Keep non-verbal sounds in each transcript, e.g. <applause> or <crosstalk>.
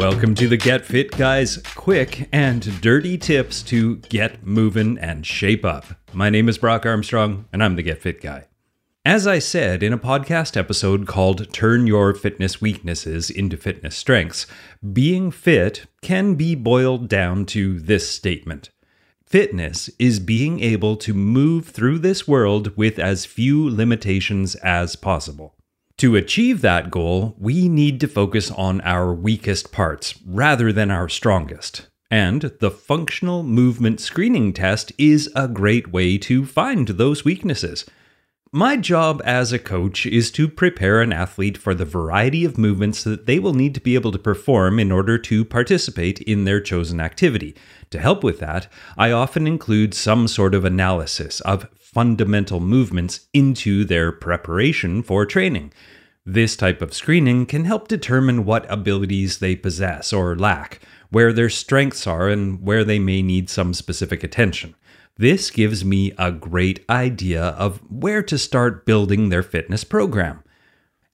Welcome to the Get Fit Guys quick and dirty tips to get moving and shape up. My name is Brock Armstrong, and I'm the Get Fit Guy. As I said in a podcast episode called Turn Your Fitness Weaknesses into Fitness Strengths, being fit can be boiled down to this statement Fitness is being able to move through this world with as few limitations as possible. To achieve that goal, we need to focus on our weakest parts rather than our strongest. And the functional movement screening test is a great way to find those weaknesses. My job as a coach is to prepare an athlete for the variety of movements that they will need to be able to perform in order to participate in their chosen activity. To help with that, I often include some sort of analysis of fundamental movements into their preparation for training. This type of screening can help determine what abilities they possess or lack, where their strengths are, and where they may need some specific attention. This gives me a great idea of where to start building their fitness program.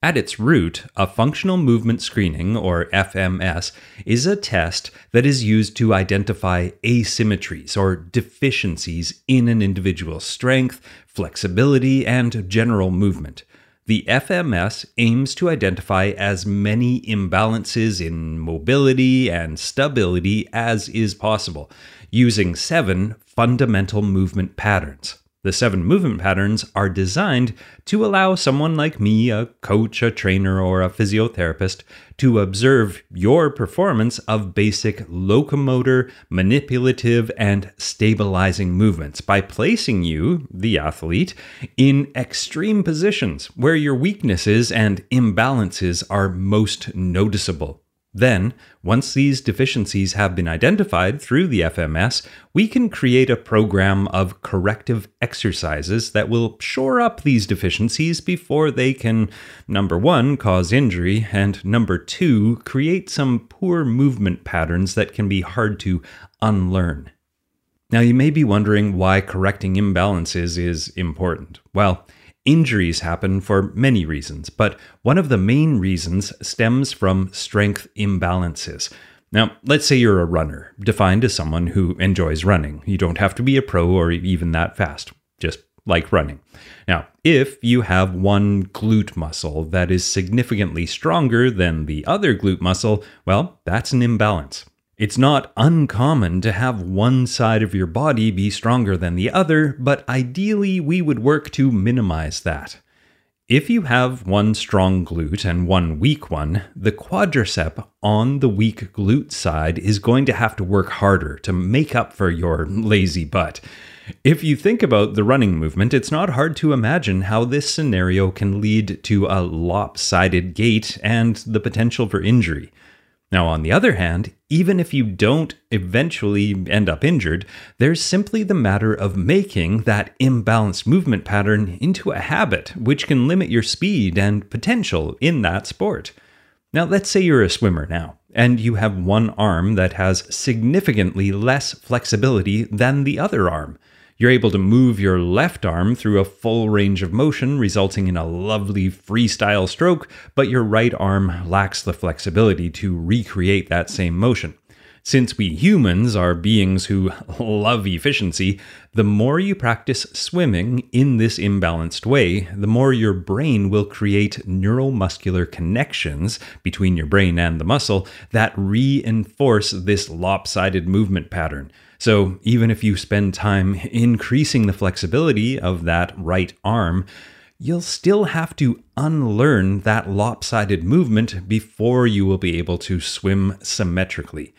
At its root, a functional movement screening, or FMS, is a test that is used to identify asymmetries or deficiencies in an individual's strength, flexibility, and general movement. The FMS aims to identify as many imbalances in mobility and stability as is possible, using seven fundamental movement patterns. The seven movement patterns are designed to allow someone like me, a coach, a trainer, or a physiotherapist, to observe your performance of basic locomotor, manipulative, and stabilizing movements by placing you, the athlete, in extreme positions where your weaknesses and imbalances are most noticeable. Then, once these deficiencies have been identified through the FMS, we can create a program of corrective exercises that will shore up these deficiencies before they can, number one, cause injury, and number two, create some poor movement patterns that can be hard to unlearn. Now, you may be wondering why correcting imbalances is important. Well, Injuries happen for many reasons, but one of the main reasons stems from strength imbalances. Now, let's say you're a runner, defined as someone who enjoys running. You don't have to be a pro or even that fast, just like running. Now, if you have one glute muscle that is significantly stronger than the other glute muscle, well, that's an imbalance. It's not uncommon to have one side of your body be stronger than the other, but ideally we would work to minimize that. If you have one strong glute and one weak one, the quadricep on the weak glute side is going to have to work harder to make up for your lazy butt. If you think about the running movement, it's not hard to imagine how this scenario can lead to a lopsided gait and the potential for injury. Now, on the other hand, even if you don't eventually end up injured, there's simply the matter of making that imbalanced movement pattern into a habit, which can limit your speed and potential in that sport. Now, let's say you're a swimmer now, and you have one arm that has significantly less flexibility than the other arm. You're able to move your left arm through a full range of motion, resulting in a lovely freestyle stroke, but your right arm lacks the flexibility to recreate that same motion. Since we humans are beings who <laughs> love efficiency, the more you practice swimming in this imbalanced way, the more your brain will create neuromuscular connections between your brain and the muscle that reinforce this lopsided movement pattern. So, even if you spend time increasing the flexibility of that right arm, you'll still have to unlearn that lopsided movement before you will be able to swim symmetrically.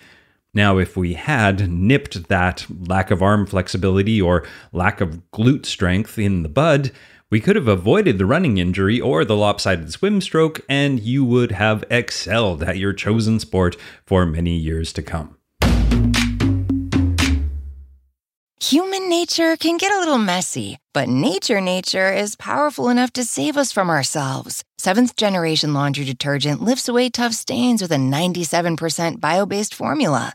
Now, if we had nipped that lack of arm flexibility or lack of glute strength in the bud, we could have avoided the running injury or the lopsided swim stroke, and you would have excelled at your chosen sport for many years to come. Human nature can get a little messy, but nature nature is powerful enough to save us from ourselves. Seventh generation laundry detergent lifts away tough stains with a 97% bio based formula.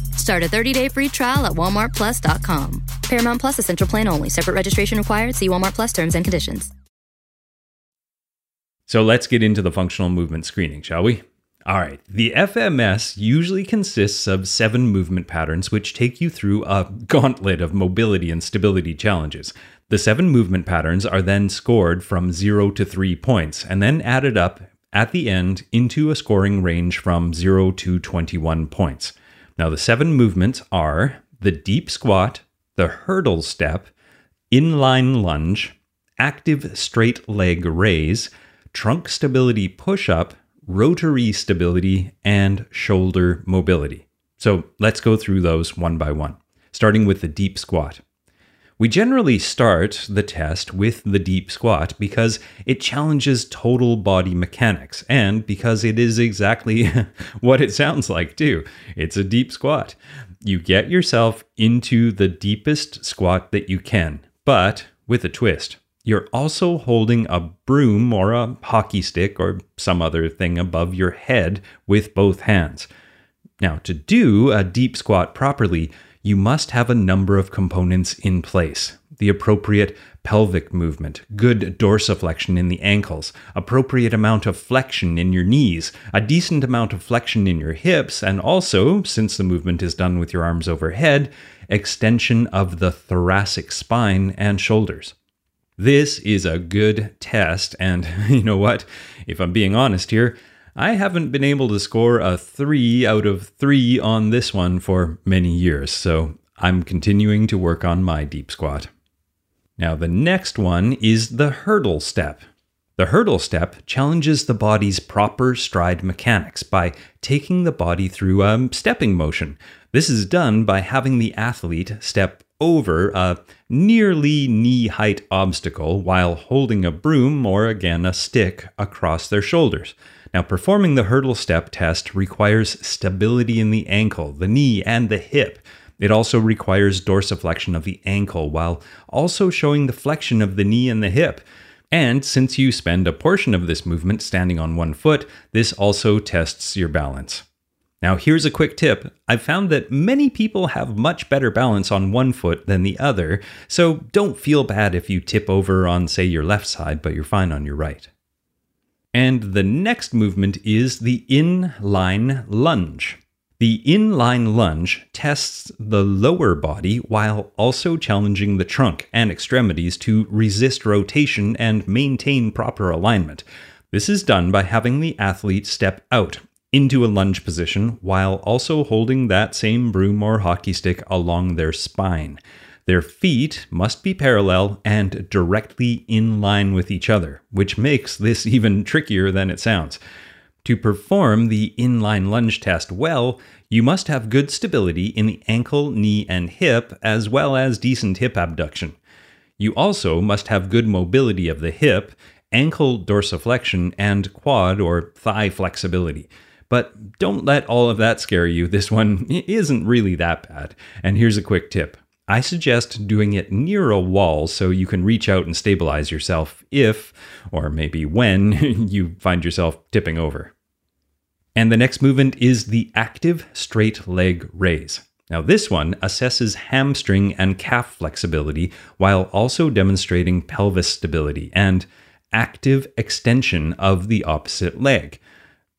Start a 30-day free trial at walmartplus.com. Paramount Plus essential plan only. Separate registration required. See Walmart Plus terms and conditions. So let's get into the functional movement screening, shall we? All right. The FMS usually consists of seven movement patterns, which take you through a gauntlet of mobility and stability challenges. The seven movement patterns are then scored from zero to three points and then added up at the end into a scoring range from zero to 21 points. Now, the seven movements are the deep squat, the hurdle step, inline lunge, active straight leg raise, trunk stability push up, rotary stability, and shoulder mobility. So let's go through those one by one, starting with the deep squat. We generally start the test with the deep squat because it challenges total body mechanics and because it is exactly <laughs> what it sounds like, too. It's a deep squat. You get yourself into the deepest squat that you can, but with a twist. You're also holding a broom or a hockey stick or some other thing above your head with both hands. Now, to do a deep squat properly, you must have a number of components in place the appropriate pelvic movement, good dorsiflexion in the ankles, appropriate amount of flexion in your knees, a decent amount of flexion in your hips, and also, since the movement is done with your arms overhead, extension of the thoracic spine and shoulders. This is a good test, and <laughs> you know what? If I'm being honest here, I haven't been able to score a 3 out of 3 on this one for many years, so I'm continuing to work on my deep squat. Now, the next one is the hurdle step. The hurdle step challenges the body's proper stride mechanics by taking the body through a stepping motion. This is done by having the athlete step over a nearly knee height obstacle while holding a broom or again a stick across their shoulders. Now, performing the hurdle step test requires stability in the ankle, the knee, and the hip. It also requires dorsiflexion of the ankle while also showing the flexion of the knee and the hip. And since you spend a portion of this movement standing on one foot, this also tests your balance. Now, here's a quick tip. I've found that many people have much better balance on one foot than the other, so don't feel bad if you tip over on, say, your left side, but you're fine on your right. And the next movement is the inline lunge. The inline lunge tests the lower body while also challenging the trunk and extremities to resist rotation and maintain proper alignment. This is done by having the athlete step out into a lunge position while also holding that same broom or hockey stick along their spine. Their feet must be parallel and directly in line with each other, which makes this <laughs> even trickier than it sounds. To perform the inline lunge test well, you must have good stability in the ankle, knee, and hip, as well as decent hip abduction. You also must have good mobility of the hip, ankle dorsiflexion, and quad or thigh flexibility. But don't let all of that scare you. This one isn't really that bad. And here's a quick tip I suggest doing it near a wall so you can reach out and stabilize yourself if, or maybe when, <laughs> you find yourself tipping over. And the next movement is the active straight leg raise. Now, this one assesses hamstring and calf flexibility while also demonstrating pelvis stability and active extension of the opposite leg.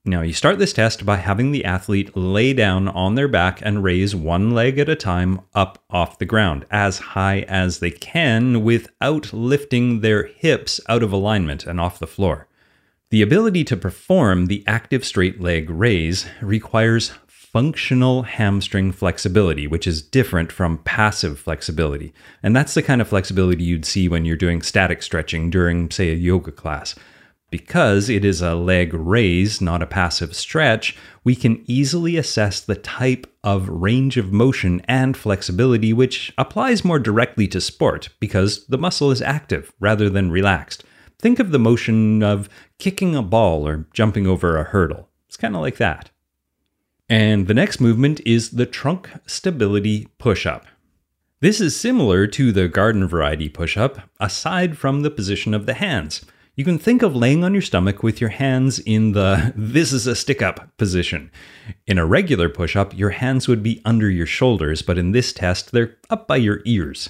Now, you start this test by having the athlete lay down on their back and raise one leg at a time up off the ground as high as they can without lifting their hips out of alignment and off the floor. The ability to perform the active straight leg raise requires functional hamstring flexibility, which is different from passive flexibility. And that's the kind of flexibility you'd see when you're doing static stretching during, say, a yoga class. Because it is a leg raise, not a passive stretch, we can easily assess the type of range of motion and flexibility which applies more directly to sport because the muscle is active rather than relaxed. Think of the motion of kicking a ball or jumping over a hurdle. It's kind of like that. And the next movement is the trunk stability push up. This is similar to the garden variety push up, aside from the position of the hands. You can think of laying on your stomach with your hands in the <laughs> this is a stick up position. In a regular push up, your hands would be under your shoulders, but in this test, they're up by your ears.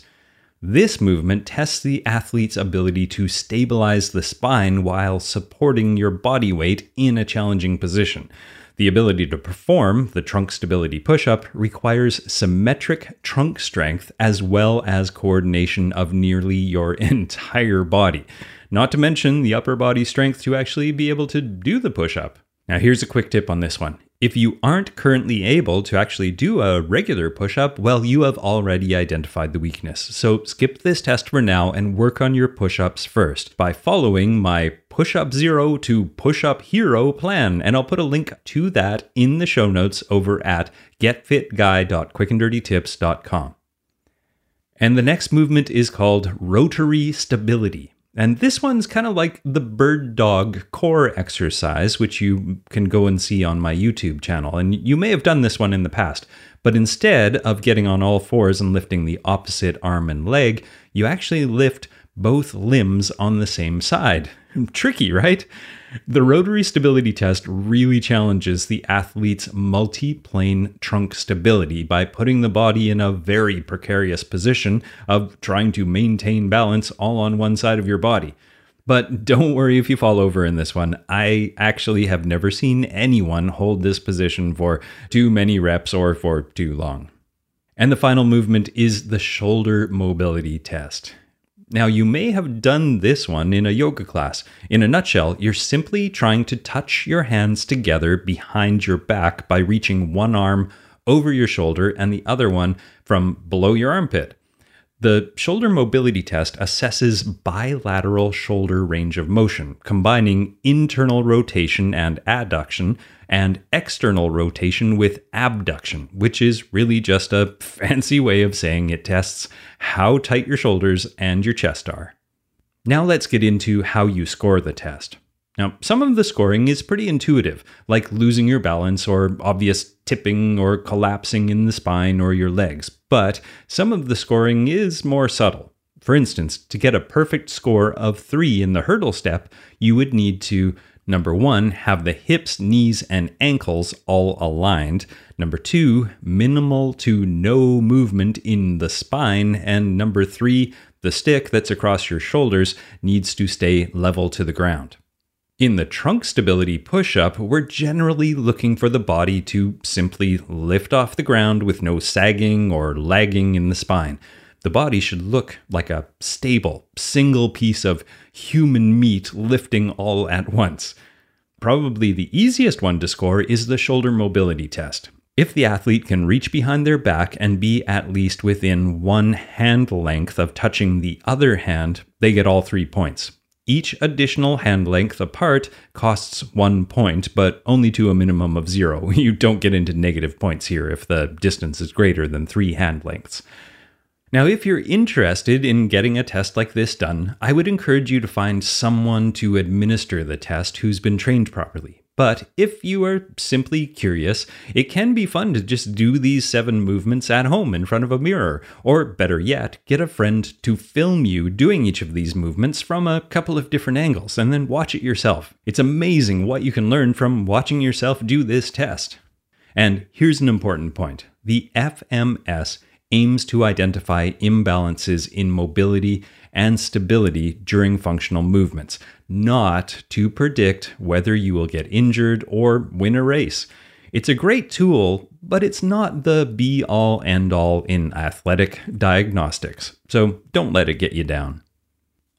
This movement tests the athlete's ability to stabilize the spine while supporting your body weight in a challenging position. The ability to perform the trunk stability push up requires symmetric trunk strength as well as coordination of nearly your <laughs> entire body not to mention the upper body strength to actually be able to do the push up. Now, here's a quick tip on this one. If you aren't currently able to actually do a regular push up, well, you have already identified the weakness. So skip this test for now and work on your push ups first by following my push up zero to push up hero plan. And I'll put a link to that in the show notes over at getfitguy.quickanddirtytips.com. And the next movement is called rotary stability. And this one's kind of like the bird dog core exercise, which you can go and see on my YouTube channel. And you may have done this one in the past, but instead of getting on all fours and lifting the opposite arm and leg, you actually lift both limbs on the same side. <laughs> Tricky, right? The rotary stability test really challenges the athlete's multi plane trunk stability by putting the body in a very precarious position of trying to maintain balance all on one side of your body. But don't worry if you fall over in this one. I actually have never seen anyone hold this position for too many reps or for too long. And the final movement is the shoulder mobility test. Now, you may have done this one in a yoga class. In a nutshell, you're simply trying to touch your hands together behind your back by reaching one arm over your shoulder and the other one from below your armpit. The shoulder mobility test assesses bilateral shoulder range of motion, combining internal rotation and adduction and external rotation with abduction, which is really just a <laughs> fancy way of saying it tests how tight your shoulders and your chest are. Now let's get into how you score the test. Now, some of the scoring is pretty intuitive, like losing your balance or obvious tipping or collapsing in the spine or your legs, but some of the scoring is more subtle. For instance, to get a perfect score of three in the hurdle step, you would need to Number one, have the hips, knees, and ankles all aligned. Number two, minimal to no movement in the spine. And number three, the stick that's across your shoulders needs to stay level to the ground. In the trunk stability push up, we're generally looking for the body to simply lift off the ground with no sagging or lagging in the spine. The body should look like a stable, single piece of human meat lifting all at once. Probably the easiest one to score is the shoulder mobility test. If the athlete can reach behind their back and be at least within one hand length of touching the other hand, they get all three points. Each additional hand length apart costs one point, but only to a minimum of zero. <laughs> You don't get into negative points here if the distance is greater than three hand lengths. Now, if you're interested in getting a test like this done, I would encourage you to find someone to administer the test who's been trained properly. But if you are simply curious, it can be fun to just do these seven movements at home in front of a mirror, or better yet, get a friend to film you doing each of these movements from a couple of different angles and then watch it yourself. It's amazing what you can learn from watching yourself do this test. And here's an important point the FMS aims to identify imbalances in mobility and stability during functional movements, not to predict whether you will get injured or win a race. It's a great tool, but it's not the be all end all in athletic diagnostics, so don't let it get you down.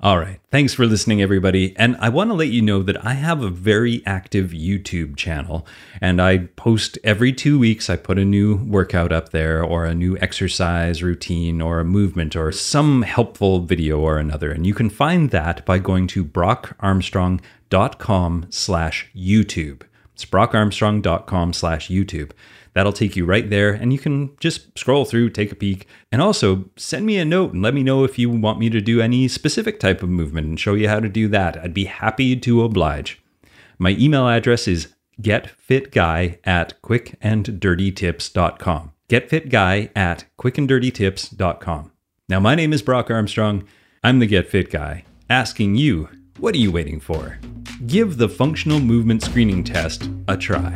All right. Thanks for listening, everybody. And I want to let you know that I have a very active YouTube channel, and I post every two weeks. I put a new workout up there, or a new exercise routine, or a movement, or some helpful video or another. And you can find that by going to brockarmstrong.com slash YouTube. It's brockarmstrong.com slash YouTube. That'll take you right there, and you can just scroll through, take a peek, and also send me a note and let me know if you want me to do any specific type of movement and show you how to do that. I'd be happy to oblige. My email address is getfitguy at quickanddirtytips.com. Getfitguy at quickanddirtytips.com. Now, my name is Brock Armstrong. I'm the Get Fit Guy, asking you, what are you waiting for? Give the functional movement screening test a try.